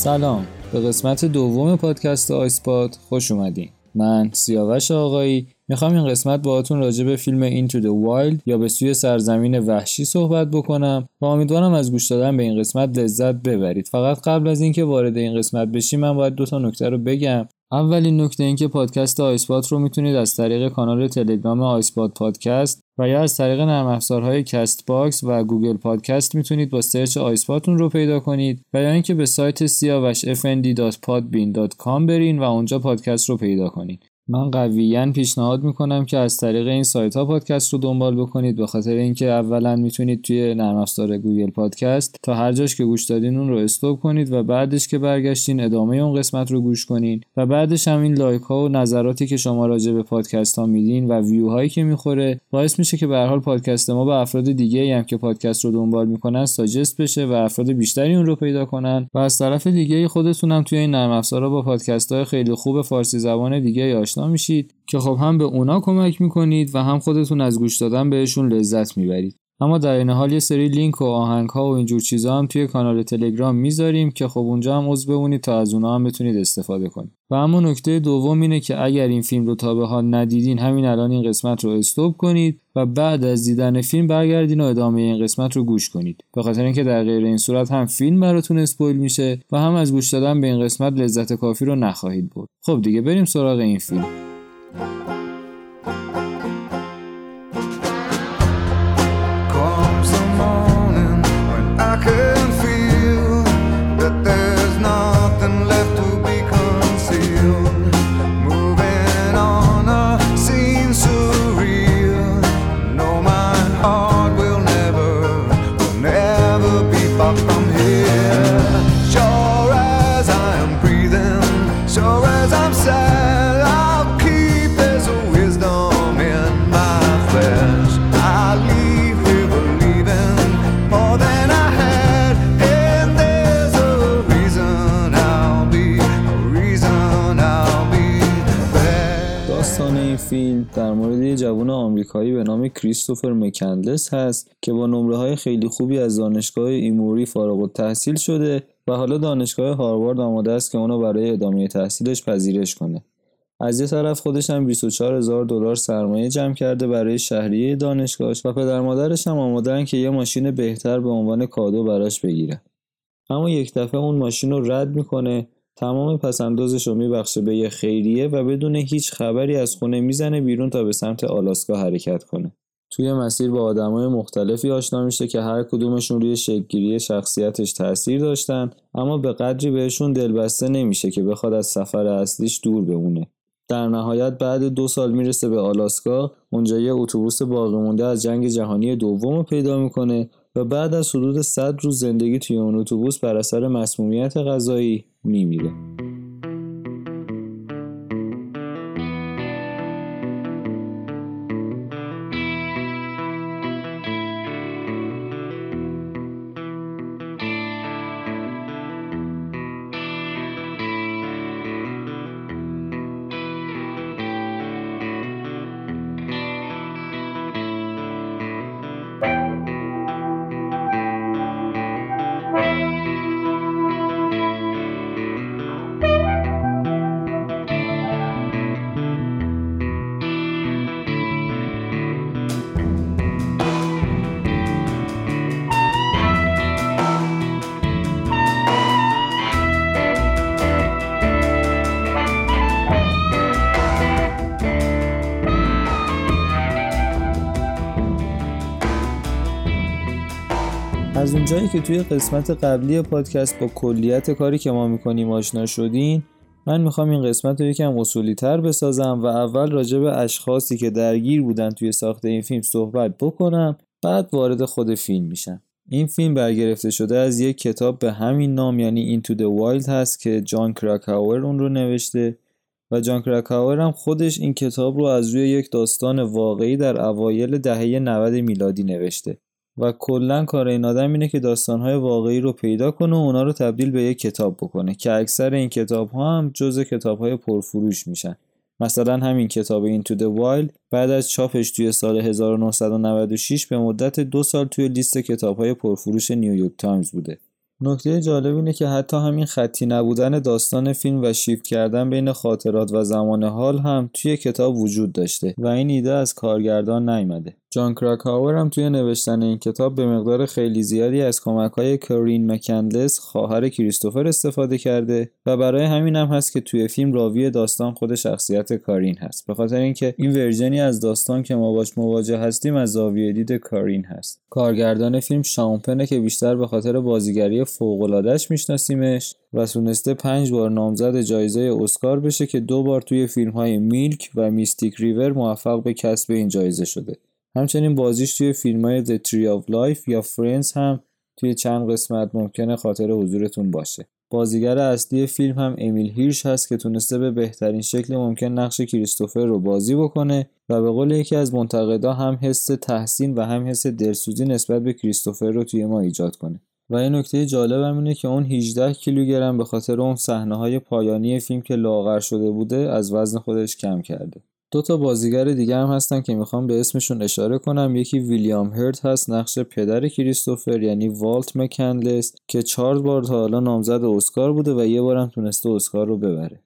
سلام. به قسمت دوم پادکست آیسپاد خوش اومدین. من سیاوش آقایی. می‌خوام این قسمت باهاتون راجع به فیلم Into the Wild یا به سوی سرزمین وحشی صحبت بکنم و امیدوارم از گوش دادن به این قسمت لذت ببرید. فقط قبل از اینکه وارد این قسمت بشیم من باید دو تا نکته رو بگم. اولین نکته این که پادکست آیسپات رو می‌تونید از طریق کانال تلگرام آیسپات پادکست و یا از طریق نرم افزارهای CastBox و Google Podcast می‌تونید با سرچ آیسپات اون رو پیدا کنید و یا اینکه به سایت siavashfnd.podbean.com برین و اونجا پادکست رو پیدا کنید من قویا پیشنهاد می‌کنم که از طریق این سایت ها پادکست رو دنبال بکنید. به خاطر اینکه اولا می‌تونید توی نرم افزار Google Podcast تا هر جاش که گوش دادین اون رو stop کنید و بعدش که برگشتین ادامه اون قسمت رو گوش کنین و بعدش هم این لایک ها و نظراتی که شما راجع به پادکست ها میدین و ویو هایی که می‌خوره باعث میشه که به حال پادکست ما به افراد دیگه هم که پادکست رو دنبال می‌کنن suggest بشه و افراد بیشتری اون رو پیدا کنن و از طرف دیگه خودتون هم توی این نرم افزارها با پادکست های خیلی خوب فارسی زبان دیگه آشنا میشید که خب هم به اونا کمک می‌کنید و هم خودتون از گوش دادن بهشون لذت می‌برید. اما در این حال یه سری لینک و آهنگ ها و اینجور چیزا هم توی کانال تلگرام می‌ذاریم که خب اونجا هم عضو بمونید تا از اونا هم بتونید استفاده کنید. و اما نکته دوم اینه که اگر این فیلم رو تا به حال ندیدین همین الان این قسمت رو استوب کنید و بعد از دیدن فیلم برگردین و ادامه این قسمت رو گوش کنید. به خاطر اینکه در غیر این صورت هم فیلم براتون اسپویل میشه و هم از گوش دادن به این قسمت لذت کافی رو نخواهید برد. خب دیگه بریم سراغ این فیلم. کریستوفر مکندلس هست که با نمره های خیلی خوبی از دانشگاه ایموری فارغ التحصیل شده و حالا دانشگاه هاروارد آماده است که اونو برای ادامه تحصیلش پذیرش کنه. از یه طرف خودش هم 24 هزار دلار سرمایه جمع کرده برای شهریه دانشگاهش و پدر مادرش هم آمادن که یه ماشین بهتر به عنوان کادو براش بگیره. اما یک دفعه اون ماشین رو رد می‌کنه تمام پسندازش رو میبخشه به یه خیریه و بدون هیچ خبری از خونه می‌زنه بیرون تا به سمت آلاسکا حرکت کنه. توی مسیر با آدمای مختلفی آشنا میشه که هر کدومشون روی شکلگیری شخصیتش تاثیر داشتن اما به قدری بهشون دلبسته نمیشه که بخواد از سفر اصلیش دور بمونه. در نهایت بعد دو سال می‌رسه به آلاسکا اونجا یه اتوبوس باقی مونده از جنگ جهانی دوم رو پیدا می‌کنه و بعد از حدود 100 روز زندگی توی اون اتوبوس بر اثر مسمومیت غذایی میمیره اونجایی که توی قسمت قبلی پادکست با کلیت کاری که ما می‌کنیم آشنا شدین من می‌خوام این قسمت رو یکم اصولی تر بسازم و اول راجع به اشخاصی که درگیر بودن توی ساخت این فیلم صحبت بکنم بعد وارد خود فیلم میشم. این فیلم برگرفته شده از یک کتاب به همین نام یعنی Into the Wild هست که جان کراکاور اون رو نوشته و جان کراکاور هم خودش این کتاب رو از روی یک داستان واقعی در اوایل دهه 90 میلادی نوشته. و کلا کار این آدم اینه که داستانهای واقعی رو پیدا کنه و اونا رو تبدیل به یک کتاب بکنه که اکثر این کتاب ها هم جز کتاب های پرفروش میشن مثلا همین کتاب Into the Wild بعد از چاپش توی سال 1996 به مدت دو سال توی لیست کتاب های پرفروش نیویورک تایمز بوده نکته جالب اینه که حتی همین خطی نبودن داستان فیلم و شیفت کردن بین خاطرات و زمان حال هم توی کتاب وجود داشته و این ایده از کارگردان نیامده. جان کراکاور هم توی نوشتن این کتاب به مقدار خیلی زیادی از کمک های کرین مکندلس خواهر کریستوفر استفاده کرده و برای همین هم هست که توی فیلم راوی داستان خود شخصیت کارین هست. به خاطر اینکه این ورژنی از داستان که ما باش مواجه هستیم از زاویه دید کارین هست. کارگردان فیلم شامپنه که بیشتر به خاطر بازیگری فوق‌العاده‌اش میشناسیمش و تونسته پنج بار نامزد جایزه اسکار بشه که دو بار توی فیلم های میلک و میستیک ریور موفق به کسب این جایزه شده. همچنین بازیش توی فیلم های The Tree of Life یا Friends هم توی چند قسمت ممکنه خاطر حضورتون باشه. بازیگر اصلی فیلم هم امیل هیرش هست که تونسته به بهترین شکل ممکن نقش کریستوفر رو بازی بکنه و به قول یکی از منتقدا هم حس تحسین و هم حس دلسوزی نسبت به کریستوفر رو توی ما ایجاد کنه. و این نکته جالب هم اینه که اون 18 کیلوگرم به خاطر اون صحنه های پایانی فیلم که لاغر شده بوده از وزن خودش کم کرده. دو تا بازیگر دیگه هم هستن که می‌خوام به اسمشون اشاره کنم. یکی ویلیام هرت هست نقش پدر کریستوفر یعنی والت مکندلس که چهار بار تا حالا نامزد اسکار بوده و یه بارم تونسته اسکار رو ببره.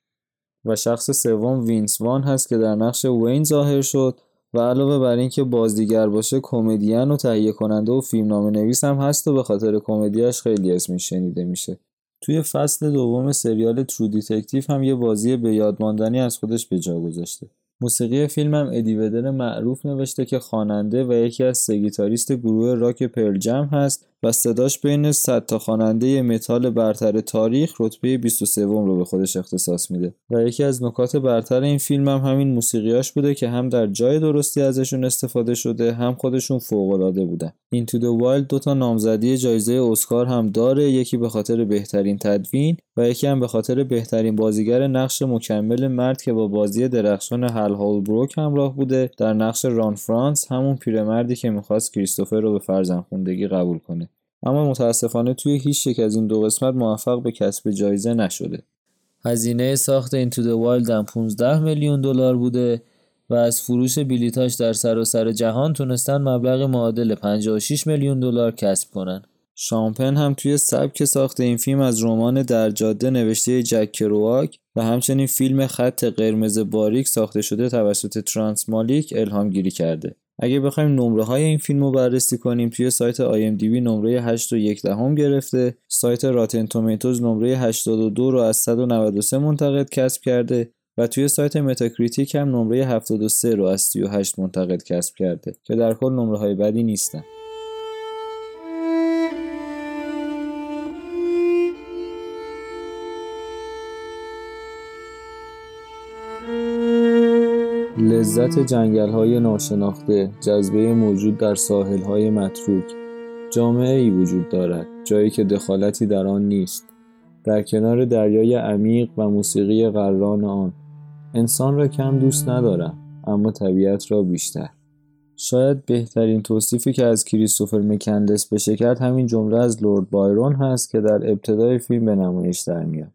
و شخص سوم وینس وان هست که در نقش وین ظاهر شد و علاوه بر اینکه بازیگر باشه کمدین و تهیه کننده و فیلمنامه نویس هم هست و به خاطر کمدیاش خیلی اسمش شنیده میشه. توی فصل دوم سریال True Detective هم یه بازی به یادماندنی از خودش به جا گذاشته. موسیقی فیلم هم ادی ودر معروف نوشته که خواننده و یکی از سه گیتاریست گروه راک Pearl Jam هست. و صداش بین 100 تا خواننده متال برتر تاریخ رتبه 23 رو به خودش اختصاص میده. و یکی از نکات برتر این فیلم هم همین موسیقیاش بوده که هم در جای درستی ازشون استفاده شده هم خودشون فوق العاده بودن. Into the Wild دو تا نامزدی جایزه اسکار هم داره یکی به خاطر بهترین تدوین و یکی هم به خاطر بهترین بازیگر نقش مکمل مرد که با بازی درخشان هل هولبروک همراه بوده. در نقش ران فرانز همون پیرمردی که می‌خواست کریستوفر رو به فرزندخوندگی قبول کنه. اما متاسفانه توی هیچ یک از این دو قسمت موفق به کسب جایزه نشده. هزینه ساخت Into the Wild هم 15 میلیون دلار بوده و از فروش بلیتاش در سراسر جهان تونستن مبلغ معادل 56 میلیون دلار کسب کنن. شان پن هم توی سبک ساخت این فیلم از رمان در جاده نوشته جک کرواک و همچنین فیلم خط قرمز باریک ساخته شده توسط ترنس مالیک الهام گیری کرده. اگه بخوایم نمره های این فیلم رو بررسی کنیم توی سایت بی نمره 8 و 1 دهم گرفته. سایت Rotten Tomatoes نمره 82 رو از 193 منتقد کسب کرده و توی سایت Metacritic هم نمره 73 رو از 38 منتقد کسب کرده که در کل نمره های بدی نیستن. لذت جنگل های ناشناخته جذبه موجود در ساحل های متروک جامعه ای وجود دارد جایی که دخالتی در آن نیست. در کنار دریای عمیق و موسیقی قران آن انسان را کم دوست ندارم اما طبیعت را بیشتر. شاید بهترین توصیفی که از کریستوفر مکندس بشه کرد همین جمله از لورد بایرون هست که در ابتدای فیلم به نمایش در میاد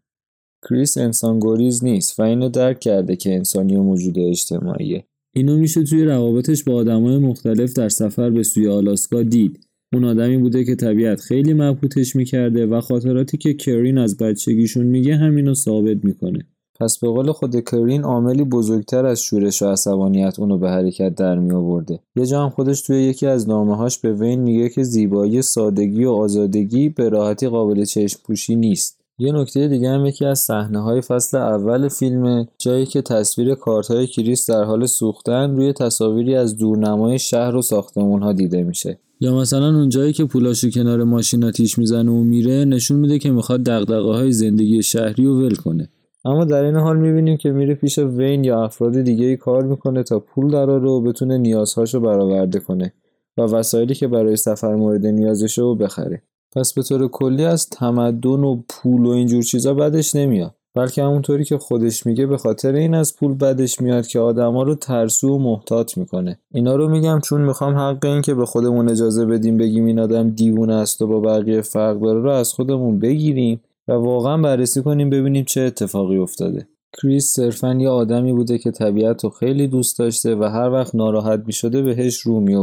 کریس گریز نیست و اینو درک کرده که انسانی و موجود اجتماعیه. اینو میشه توی روابطش با آدمای مختلف در سفر به سوی آلاسکا دید اون آدمی بوده که طبیعت خیلی مبهوتش می‌کرده و خاطراتی که کرین از بچگیشون میگه همینو ثابت می‌کنه پس به قول خود کرین عاملی بزرگتر از شورش و عصبانیت اونو به حرکت در می آورده. یه جا هم خودش توی یکی از نامه‌هاش به وین میگه که زیبایی سادگی و آزادگی به راحتی قابل چشم پوشی نیست. یه نکته دیگه هم یکی از صحنه های فصل اول فیلم جایی که تصویر کارت های کریس در حال سوختن روی تصاویری از دورنمای شهر و ساختمون ها دیده میشه. یا مثلا اون جایی که پولاشو کنار ماشین آتیش می‌زنه و میره نشون میده که می‌خواد دغدغه های زندگی شهری رو ول کنه. اما در این حال می‌بینیم که میره پیش وین یا افراد دیگه ای کار می‌کنه تا پول دراره و بتونه نیازهاشو برآورده کنه و وسایلی که برای سفر مورد نیازشه رو بخره. پس به طور کلی از تمدن و پول و اینجور چیزا بدش نمیاد. بلکه همونطوری که خودش میگه به خاطر این از پول بدش میاد که آدما رو ترسو و محتاط می‌کنه. اینا رو میگم چون می‌خوام حق این که به خودمون اجازه بدیم بگیم این آدم دیوونه است و با بقیه فرق داره رو از خودمون بگیریم و واقعا بررسی کنیم ببینیم چه اتفاقی افتاده. کریس صرفا یه آدمی بوده که طبیعت رو خیلی دوست داشته و هر وقت ناراحت می‌شده بهش رو می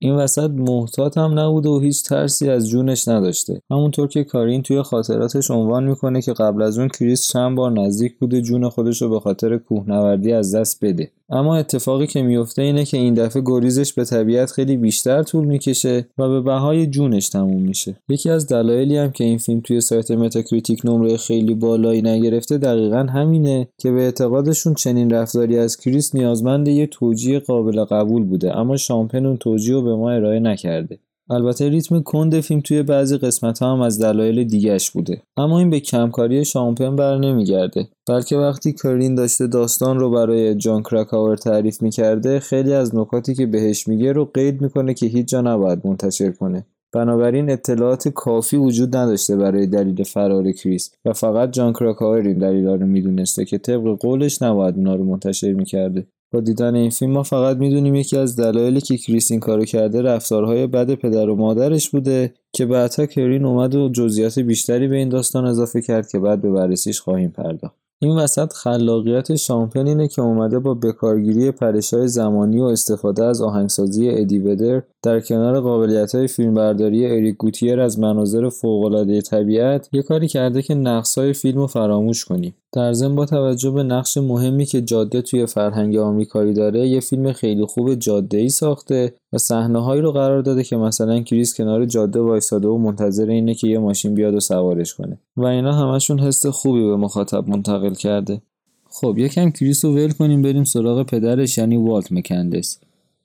این وسط محتاط هم نبوده و هیچ ترسی از جونش نداشته. همونطور که کارین توی خاطراتش عنوان می‌کنه که قبل از اون کریس چند بار نزدیک بوده جون خودش رو به خاطر کوهنوردی از دست بده. اما اتفاقی که میفته اینه که این دفعه گریزش به طبیعت خیلی بیشتر طول می‌کشه و به بهای جونش تموم میشه. یکی از دلایلی هم که این فیلم توی سایت Metacritic نمره خیلی بالایی نگرفته دقیقا همینه که به اعتقادشون چنین رفتاری از کریس نیازمند یه توجیه قابل قبول بوده اما شان پن اون توجیه رو به ما ارائه نکرده. البته ریتم کند فیلم توی بعضی قسمت ها هم از دلایل دیگش بوده. اما این به کمکاری شان پن بر نمیگرده. بلکه وقتی کرین داشته داستان رو برای جان کراکاور تعریف می‌کرده خیلی از نکاتی که بهش میگه رو قید می‌کنه که هیچ جا نباید منتشر کنه. بنابراین اطلاعات کافی وجود نداشته برای دلیل فرار کریس و فقط جان کراکاور این دلیل رو می‌دونسته که طبق قولش نباید اونا رو منتشر می‌کرده. با دیدن این فیلم ما فقط می‌دونیم یکی از دلایلی که کریس این کارو کرده رفتارهای بد پدر و مادرش بوده که بعدها کرین اومد و جزئیات بیشتری به این داستان اضافه کرد که بعد به بررسیش خواهیم پرداخت. این وسط خلاقیت شان پن اینه که اومده با بکارگیری پرشای زمانی و استفاده از آهنگسازی ادی ودر در کنار قابلیت های فیلمبرداری اریک گوتیر از مناظر فوقالعاده طبیعت یه کاری کرده که های فیلم رو فراموش کنیم. در ضمن با توجه به نقش مهمی که جاده توی فرهنگ آمریکایی داره یه فیلم خیلی خوب جاده ای ساخته و صحنه هایی رو قرار داده که مثلا کریس کنار جاده وایساده و منتظر اینه که یه ماشین بیاد و سوارش کنه. و اینا همشون حس خوبی به مخاطب منتقل کرده. خب یکم کریس رو ول کنیم بریم سراغ پدرش یعنی والت مک‌کندلس.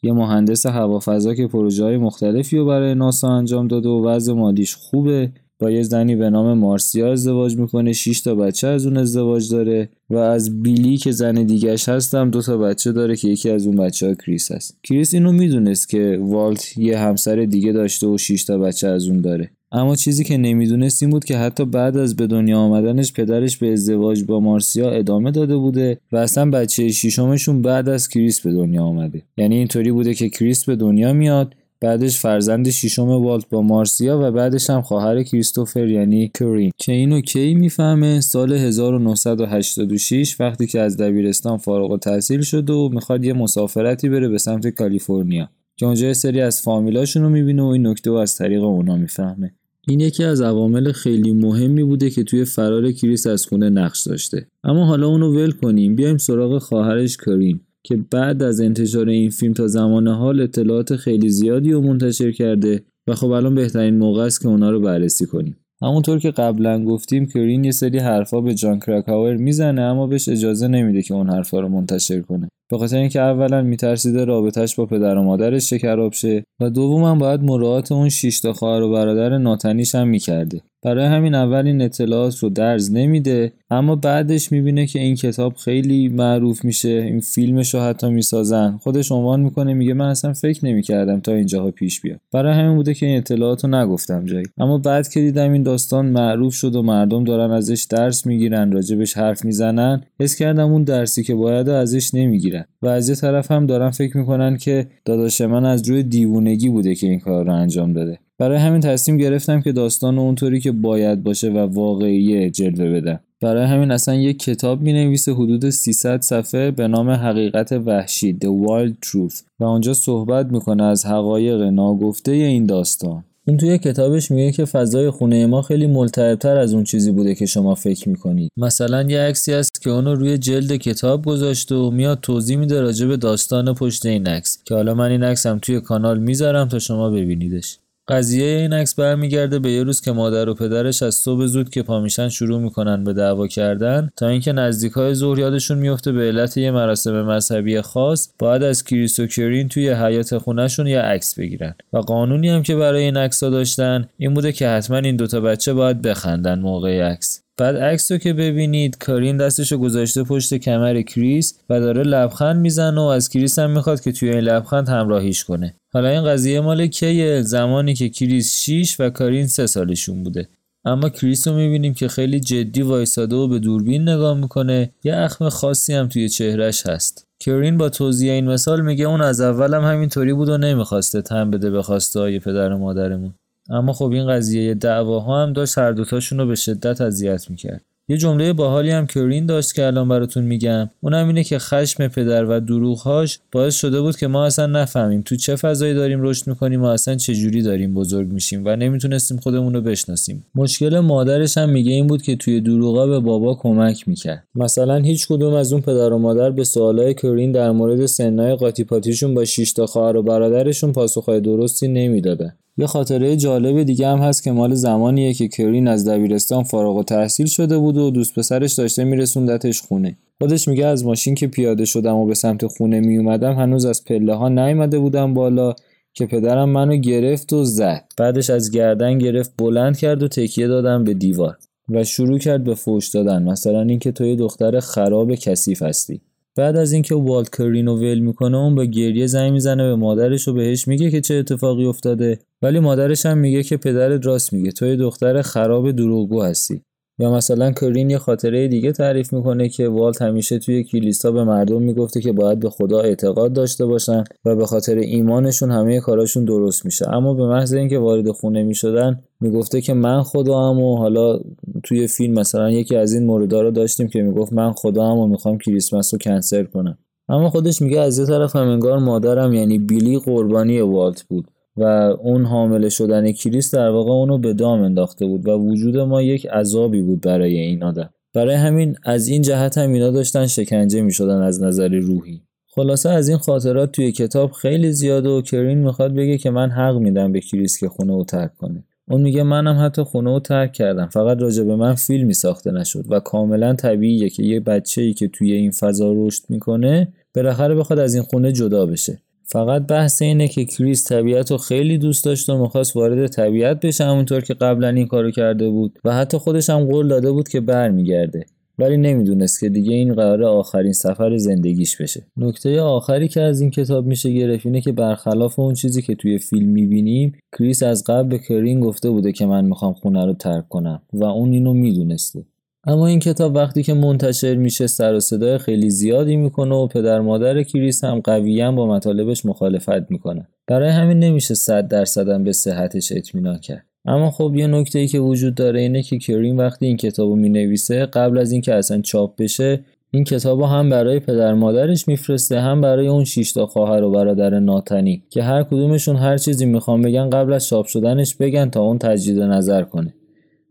یه مهندس هوافضا که پروژه های مختلفی رو برای ناسا انجام داده و وضع مالیش خوبه. با یه زنی به نام مارسیا ازدواج می‌کنه 6 تا بچه از اون ازدواج داره و از بیلی که زن دیگهش هم دو تا بچه داره که یکی از اون بچه ها کریس هست. کریس اینو می‌دونست که والت یه همسر دیگه داشته و 6 تا بچه از اون داره. اما چیزی که نمی‌دونست این بود که حتی بعد از به دنیا آمدنش پدرش به ازدواج با مارسیا ادامه داده بوده و اصلا بچه شیشمشون بعد از کریس به دنیا آمده. یعنی اینطوری بوده که کریس به دنیا میاد بعدش فرزند ششم والت با مارسیا و بعدش هم خواهر کریستوفر یعنی کرین. که اینو کی می‌فهمه؟ سال 1986 وقتی که از دبیرستان فارغ التحصیل شده و می‌خواد یه مسافرتی بره به سمت کالیفرنیا. که اونجا سری از فامیلاشون رو می‌بینه و این نکته رو از طریق اونا می‌فهمه. این یکی از عوامل خیلی مهمی بوده که توی فرار کریس از خونه نقش داشته. اما حالا اونو ول کنیم. بیایم سراغ خواهرش کرین که بعد از انتشار این فیلم تا زمان حال اطلاعات خیلی زیادی رو منتشر کرده و خب الان بهترین موقع است که اونا رو بررسی کنیم. همونطور که قبلا گفتیم کرین یه سری حرفا به جان کرکاور می‌زنه اما بهش اجازه نمیده که اون حرفا رو منتشر کنه. به خاطر اینکه اولا میترسیده رابطهش با پدر و مادرش شکراب شه و دوما باید مراعات اون شش تا خواهر و برادر ناتنیش هم می‌کرده. برای همین اول این اطلاعات رو درز نمیده اما بعدش می‌بینه که این کتاب خیلی معروف میشه این فیلمش رو حتی می‌سازن. خودش عنوان می‌کنه میگه من اصلا فکر نمی‌کردم تا اینجاها پیش بیاد برای همین بوده که این اطلاعات رو نگفتم جایی. اما بعد که دیدم این داستان معروف شد و مردم دارن ازش درس می‌گیرن راجبش حرف می‌زنن حس کردم اون درسی که باید ازش نمی‌گیرن. و از یه طرف هم دارن فکر می‌کنن که داداش من از روی دیوونگی بوده که این کار رو انجام داده. برای همین تصمیم گرفتم که داستان اونطوری که باید باشه و واقعی جلوه بدم. برای همین اصلا یک کتاب می نویسه حدود 300 صفحه به نام حقیقت وحشی The Wild Truth. و آنجا صحبت می‌کنه از حقایق ناگفته این داستان. اون توی کتابش میگه که فضای خونه ما خیلی ملتهبتر از اون چیزی بوده که شما فکر می‌کنید. مثلا یه عکسی هست که اونو روی جلد کتاب گذاشته و میاد توضیح میده راجع به داستان پشت این عکس. که حالا من این عکسم توی کانال می‌ذارم تا شما ببینیدش. قضیه این عکس برمیگرده به یه روز که مادر و پدرش از صبح زود که پامیشن شروع می‌کنن به دعوا کردن تا اینکه نزدیک های ظهر یادشون میفته به علت یه مراسم مذهبی خاص باید از کریس و کرین توی حیاط خونهشون یه عکس بگیرن. و قانونی هم که برای این عکس داشتن این بوده که حتما این دوتا بچه باید بخندن موقع عکس. بعد عکس رو که ببینید کارین دستشو گذاشته پشت کمر کریس و داره لبخند می‌زنه و از کریس هم می‌خواد که توی این لبخند همراهیش کنه. حالا این قضیه مال کیه؟ زمانی که کریس 6 و کارین 3 سالشون بوده. اما کریس رو می‌بینیم که خیلی جدی وایساده و به دوربین نگاه می‌کنه. یه اخم خاصی هم توی چهرش هست. کرین با توضیح این مثال میگه اون از اولم هم همینطوری بود و نمی‌خواسته تن بده به خواسته های پدر و مادرمون. اما خب این قضیه دعواها هم داشت هر دوتاشون رو به شدت اذیت می‌کرد. یه جمله باحالی هم کرین داشت که الان براتون میگم اونم اینه که خشم پدر و دروغهاش باعث شده بود که ما اصلا نفهمیم تو چه فضایی داریم رشد می‌کنیم و اصلا چه جوری داریم بزرگ میشیم و نمی‌تونستیم خودمون رو بشناسیم. مشکل مادرش هم میگه این بود که توی دروغا به بابا کمک می‌کرد. مثلا هیچ کدوم از اون پدر و مادر به سوالای کرین در مورد سنای قاطی پاتیشون با 6 تا خواهر و برادرشون پاسخهای درستی نمی‌دادن. یه خاطره جالب دیگه هم هست که مال زمانیه که کرین از دبیرستان فارغ و تحصیل شده بود و دوست پسرش داشته میرسوندتش خونه. خودش میگه از ماشین که پیاده شدم و به سمت خونه میومدم هنوز از پله ها نیومده بودم بالا که پدرم منو گرفت و زد. بعدش از گردن گرفت بلند کرد و تکیه دادم به دیوار و شروع کرد به فوش دادن. مثلا اینکه تو یه دختر خراب کثیف هستی. بعد از اینکه والت کرینو ول می‌کنه اون با گریه زنگ می‌زنه به مادرش و بهش میگه که چه اتفاقی افتاده. ولی مادرش هم میگه که پدرت راست میگه. تو دختر خراب دروغگو هستی. یا مثلا کرین یه خاطره دیگه تعریف می‌کنه که والت همیشه توی کلیسا به مردم می‌گفته که باید به خدا اعتقاد داشته باشن و به خاطر ایمانشون همه کاراشون درست میشه. اما به محض اینکه وارد خونه می‌شدن می‌گفته که من خدا هم و حالا توی فیلم مثلا یکی از این موردا رو داشتیم که می‌گفت من خدا هم و می‌خوام کریسمس رو کنسل کنم. اما خودش میگه از یه طرف هم انگار مادرم یعنی بیلی قربانی والت بود. و اون حامله شدن کریس در واقع اونو به دام انداخته بود و وجود ما یک عذابی بود برای این آدم. برای همین از این جهت هم اینا داشتن شکنجه می شدن از نظر روحی. خلاصه از این خاطرات توی کتاب خیلی زیاده و کرین می‌خواد بگه که من حق میدم به کریس که خونه رو ترک کنه. اون میگه منم حتی خونه رو ترک کردم. فقط راجع به من فیلمی ساخته نشد و کاملا طبیعیه که یه بچه ای که توی این فضا رشد می‌کنه بالاخره بخواد از این خونه جدا بشه. فقط بحث اینه که کریس طبیعت رو خیلی دوست داشت و می‌خواست وارد طبیعت بشه همونطور که قبلا این کارو کرده بود. و حتی خودش هم قول داده بود که برمیگرده. ولی نمی‌دونست که دیگه این قرار آخرین سفر زندگیش بشه. نکته آخری که از این کتاب میشه گرفت اینه که برخلاف اون چیزی که توی فیلم می‌بینیم کریس از قبل به کرین گفته بوده که من می‌خوام خونه رو ترک کنم. و اون اینو می‌دونسته. اما این کتاب وقتی که منتشر میشه سر و صدای خیلی زیادی می‌کنه و پدر مادر کریس هم قویا با مطالبش مخالفت می‌کنه. برای همین نمیشه صد درصدم به صحتش اطمینان کرد. اما خب یه نکته ای که وجود داره اینه که کریم وقتی این کتاب رو می‌نویسه قبل از اینکه اصلا چاپ بشه این کتاب هم برای پدر مادرش میفرسته هم برای اون شیشتا خواهر و برادر ناتنی که هر کدومشون هر چیزی می‌خوام بگن قبل از چاپ شدنش بگن تا اون تجدید نظر کنه.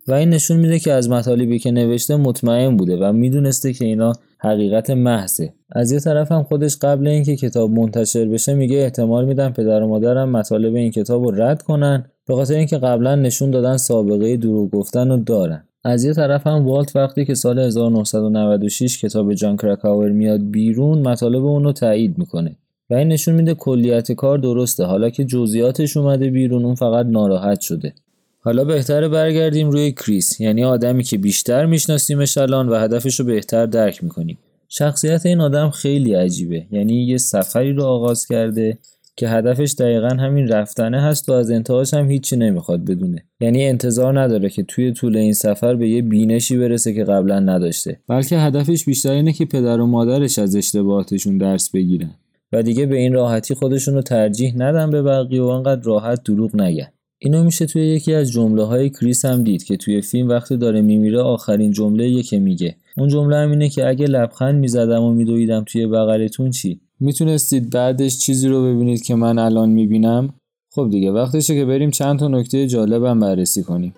و این نشون میده که از مطالبی که نوشته مطمئن بوده و می‌دونسته که اینا حقیقت محضه. از یه طرف هم خودش قبل اینکه کتاب منتشر بشه میگه احتمال میدم پدر و مادرم مطالب این کتاب رو رد کنن به خاطر اینکه قبلا نشون دادن سابقه دروغ گفتن رو دارن. از یه طرف هم والت وقتی که سال 1996 کتاب جان کرکاور میاد بیرون مطالب اون رو تایید می‌کنه. و این نشون میده کلیت کار درسته. حالا که جزئیاتش اومده بیرون اون فقط ناراحت شده. حالا بهتره برگردیم روی کریس. یعنی آدمی که بیشتر میشناسیمش الان و هدفش رو بهتر درک می‌کنیم. شخصیت این آدم خیلی عجیبه. یعنی یه سفری رو آغاز کرده که هدفش دقیقا همین رفتنه هست و از انتهاش هم هیچی نمی‌خواد بدونه. یعنی انتظار نداره که توی طول این سفر به یه بینشی برسه که قبلا نداشته. بلکه هدفش بیشتر اینه که پدر و مادرش از اشتباهاتشون درس بگیرن. و دیگه به این راحتی خودشون رو ترجیح ندن به بقیه و انقدر راحت دروغ نگن. اینو میشه توی یکی از جمله های کریس هم دید که توی فیلم وقتی داره میمیره آخرین جمله که میگه. اون جمله هم اینه که اگه لبخند می‌زدم و میدویدم توی بغلتون چی؟ می‌تونستید بعدش چیزی رو ببینید که من الان می‌بینم؟ خب دیگه وقتشه که بریم چند تا نکته جالبم بررسی کنیم.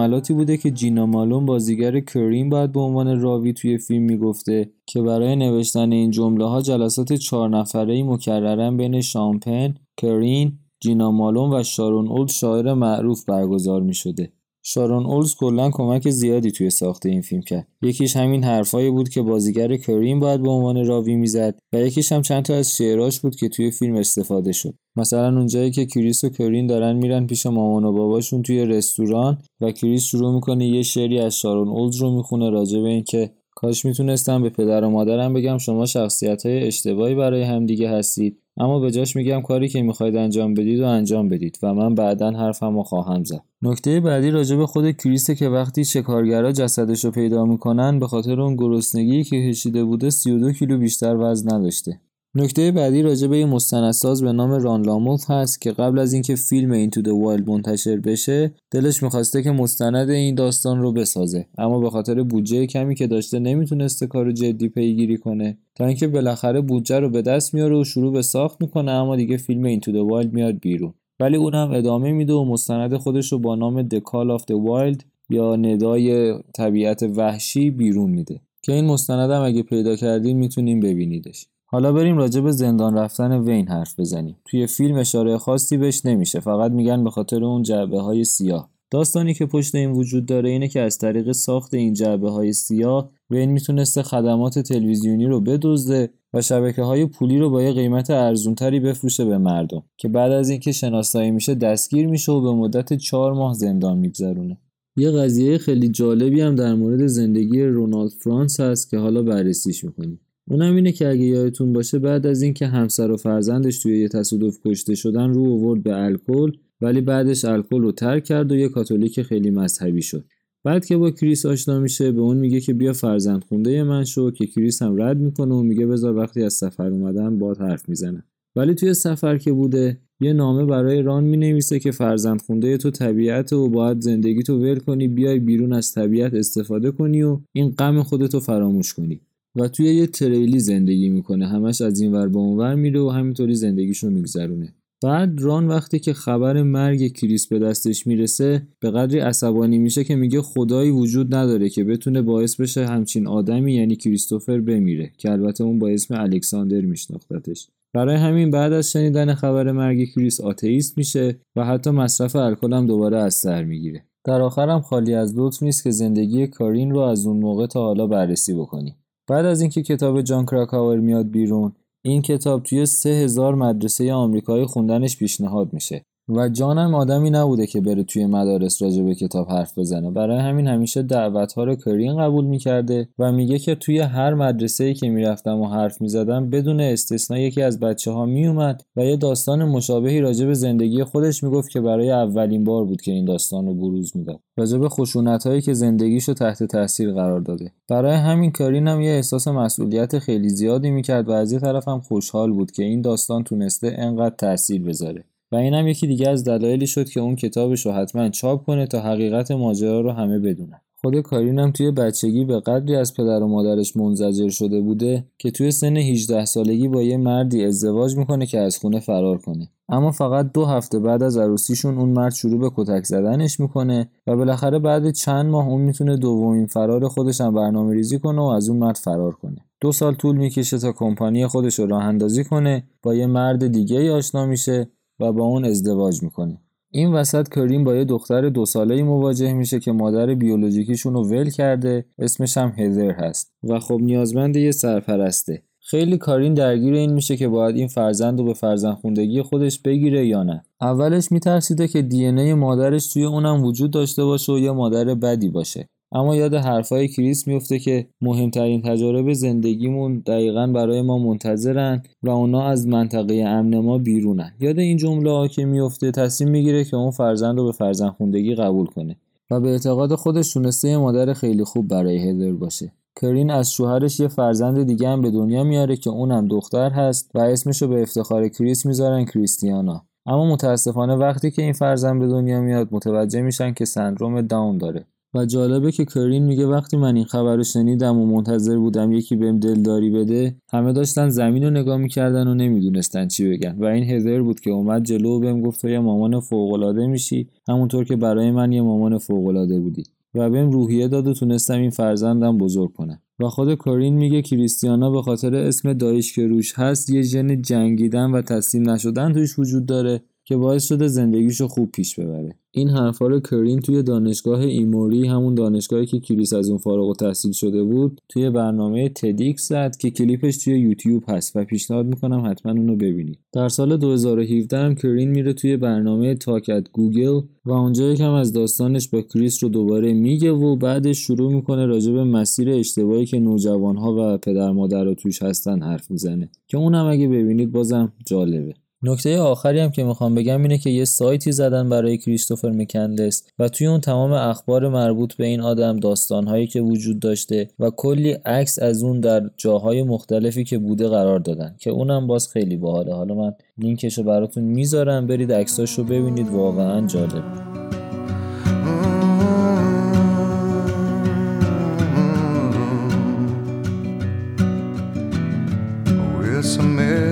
جملاتی بوده که جینا مالون بازیگر کریم باید به عنوان راوی توی فیلم می‌گفته که برای نوشتن این جمله ها جلسات چهار نفره ای مکررن بین شامپن، کرین، جینا مالون و شارون اولد شاعر معروف برگزار می شده. شارون اولز کلا کمک زیادی توی ساخت این فیلم کرد یکیش همین حرفایی بود که بازیگر کریم باید به عنوان راوی می‌زد و یکیش هم چند تا از شعراش بود که توی فیلم استفاده شد مثلا اونجایی که کریس و کرین دارن میرن پیش مامان و باباشون توی رستوران و کریس شروع می‌کنه یه شعری از شارون اولز رو می‌خونه راجع به اینکه کاش می‌تونستم به پدر و مادرم بگم شما شخصیت های اشتباهی برای همدیگه هستید. اما به جاش میگم کاری که می‌خواید انجام بدید و انجام بدید و من بعدا حرفم رو خواهم زد. نکته بعدی راجع به خود کریسته که وقتی شکارگرا جسدش رو پیدا می‌کنن به خاطر اون گرسنگی که کشیده بوده 32 کیلو بیشتر وزن نداشته. نکته بعدی راجع به مستندساز به نام ران لاموت هست که قبل از اینکه فیلم Into the Wild منتشر بشه دلش می‌خواسته که مستند این داستان رو بسازه. اما به خاطر بودجه کمی که داشته نمی‌تونسته کار جدی پیگیری کنه. تا اینکه بالاخره بودجه رو به دست میاره و شروع به ساخت می‌کنه اما دیگه فیلم Into the Wild میاد بیرون. ولی اونم ادامه میده و مستند خودش رو با نام The Call of the Wild یا ندای طبیعت وحشی بیرون میده. که این مستند هم اگه پیدا کردین می‌تونیم ببینیدش. حالا بریم راجع به زندان رفتن وین حرف بزنیم. توی فیلم اشاره خاصی بهش نمیشه فقط میگن به خاطر اون جعبه های سیاه. داستانی که پشت این وجود داره اینه که از طریق ساخت این جعبه های سیاه وین می‌تونسته خدمات تلویزیونی رو بدزده و شبکه های پولی رو با یه قیمت ارزونتری بفروشه به مردم که بعد از اینکه شناسایی میشه دستگیر میشه و به مدت چهار ماه زندان میگذرونه. یه قضیه خیلی جالبی هم در مورد زندگی رونالد فرانس هست که حالا بررسیش می‌کنیم. اونم اینه که اگه یادتون باشه بعد از اینکه همسر و فرزندش توی یه تصادف کشته شدن رو آورد به الکل ولی بعدش الکل رو ترک کرد و یه کاتولیک خیلی مذهبی شد. بعد که با کریس آشنا میشه به اون میگه که بیا فرزند خونده من شو که کریس هم رد می‌کنه و میگه بذار وقتی از سفر اومدن باد حرف می‌زنه ولی توی سفر که بوده یه نامه برای ران می‌نویسه که فرزند خونده تو طبیعت و باید زندگی تو ول کنی بیای بیرون از طبیعت استفاده کنی و این غم خودتو فراموش کنی. و توی یه تریلی زندگی می‌کنه. همش از این ور به اون ور میره و همینطوری زندگیشو میگذرونه. بعد ران وقتی که خبر مرگ کریس به دستش می‌رسه به قدری عصبانی میشه که میگه خدایی وجود نداره که بتونه باعث بشه همچین آدمی یعنی کریستوفر بمیره که البته اون با اسم الکساندر میشناختتش. برای همین بعد از شنیدن خبر مرگ کریس آتئیست میشه و حتی مصرف الکل هم دوباره از سر می‌گیره. در آخرم خالی از لطف نیست که زندگی کارین رو از اون موقع تا حالا بررسی بکنیم. بعد از اینکه کتاب جان کراکاور میاد بیرون این کتاب توی سه هزار مدرسه آمریکایی خوندنش پیشنهاد میشه. و جانم آدمی نبوده که بره توی مدارس راجع به کتاب حرف بزنه. برای همین همیشه دعوت ها رو کرین قبول می‌کرده و میگه که توی هر مدرسه ای که می‌رفتم و حرف می‌زدم بدون استثنا یکی از بچه ها میومد و یه داستان مشابهی راجع به زندگی خودش می‌گفت که برای اولین بار بود که این داستان رو بروز می‌داد. راجع به خشونت هایی که زندگیشو تحت تاثیر قرار داده. برای همین کارین هم یه احساس مسئولیت خیلی زیادی می‌کرد و از یه طرف هم خوشحال بود که این داستان تونسته انقدر تاثیر بذاره. و اینم یکی دیگه از دلایلی شد که اون کتابش رو حتما چاپ کنه تا حقیقت ماجرا رو همه بدونن خود کارینم توی بچگی به قدری از پدر و مادرش منزجر شده بوده که توی سن 18 سالگی با یه مردی ازدواج می‌کنه که از خونه فرار کنه. اما فقط دو هفته بعد از عروسیشون اون مرد شروع به کتک زدنش می‌کنه و بالاخره بعد چند ماه اون می‌تونه دومین فرار خودش هم برنامه ریزی کنه و از اون مرد فرار کنه. دو سال طول می‌کشه تا کمپانی خودش رو راه اندازی کنه با یه مرد دیگه آشنا میشه و با اون ازدواج می‌کنه این وسط کریم با یه دختر دو ساله مواجه میشه که مادر بیولوژیکیشون رو ول کرده اسمش هم هزر هست و خب نیازمند یه سرپرسته. خیلی کارین درگیر این میشه که باید این فرزند رو به فرزند خوندگی خودش بگیره یا نه. اولش میترسیده که دی مادرش توی اونم وجود داشته باشه و یه مادر بدی باشه. اما یاد حرفای کریس میفته که مهمترین تجارب زندگیمون دقیقا برای ما منتظرن و اونا از منطقه امن ما بیرونن. یاد این جمله ها که میفته تصمیم می‌گیره که اون فرزند رو به فرزند خوندگی قبول کنه و به اعتقاد خودش تونسته مادر خیلی خوب برای هدر باشه. کرین از شوهرش یه فرزند دیگه هم به دنیا میاره که اونم دختر هست و اسمشو به افتخار کریس می‌ذارن کریستیانا. اما متاسفانه وقتی که این فرزند به دنیا میاد متوجه میشن که سندروم داون داره. و جالبه که کرین میگه وقتی من این خبر رو شنیدم و منتظر بودم یکی بهم دلداری بده همه داشتن زمین رو نگاه می‌کردن و نمی‌دونستن چی بگن. و این هزر بود که اومد جلو بهم گفت یه مامان فوقالعاده میشی همونطور که برای من یه مامان فوقالعاده بودی. و بهم روحیه داد و تونستم این فرزندم بزرگ کنم. و خود کارین میگه کریستیانا به خاطر اسم داییش که روش هست یه ژن جنگیدن و تسلیم نشدن توش وجود داره. که باعث شده زندگیشو خوب پیش ببره. این حرفا رو کرین توی دانشگاه ایموری همون دانشگاهی که کریس از اون فارغ التحصیل شده بود توی برنامه TEDx زد که کلیپش توی یوتیوب هست و پیشنهاد می‌کنم حتما اونو ببینید. در سال 2017 هم کرین میره توی برنامه Talks at Google و اونجا یکم از داستانش با کریس رو دوباره میگه و بعدش شروع می‌کنه راجع به مسیر اشتباهی که نوجوانها و پدر مادر توش هستن حرف می‌زنه. که اونم اگه ببینید بازم جالبه. نکته آخری هم که می‌خوام بگم اینه که یه سایتی زدن برای کریستوفر مکندس و توی اون تمام اخبار مربوط به این آدم داستانهایی که وجود داشته و کلی عکس از اون در جاهای مختلفی که بوده قرار دادن که اونم باز خیلی باحاله. حالا من لینکش رو براتون می‌ذارم برید عکساش رو ببینید. واقعا جالب.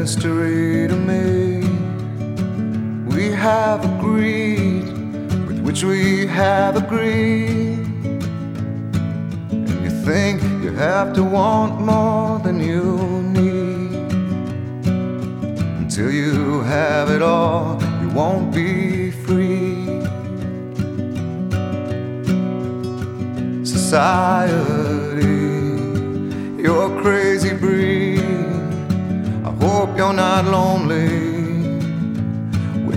Mystery to me. We have agreed with which we have agreed. And you think you have to want more than you need. Until you have it all, you won't be free. Society, you're crazy breed I hope you're not lonely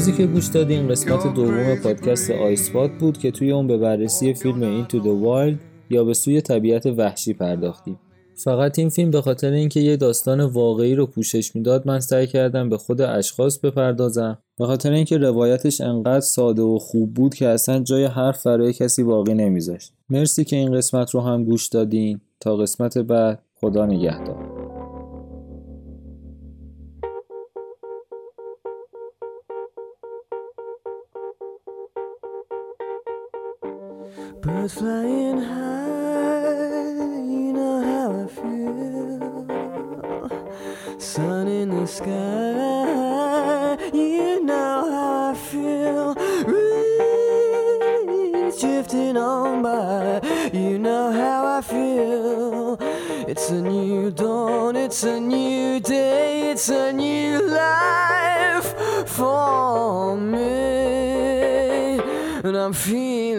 چیزی که گوش دادین قسمت دوم پادکست آیسپات بود که توی اون به بررسی فیلم Into the Wild یا به سوی طبیعت وحشی پرداختیم. فقط این فیلم به خاطر اینکه یه داستان واقعی رو پوشش می‌داد من سعی کردم به خود اشخاص بپردازم. به خاطر اینکه روایتش انقدر ساده و خوب بود که اصلا جای حرف برای کسی باقی نمیذاشت. مرسی که این قسمت رو هم گوش دادین. تا قسمت بعد خدا نگهدار. Birds flying high, you know how I feel. Sun in the sky, you know how I feel. Breeze drifting on by, you know how I feel. It's a new dawn, it's a new day, it's a new life for me. And I'm feeling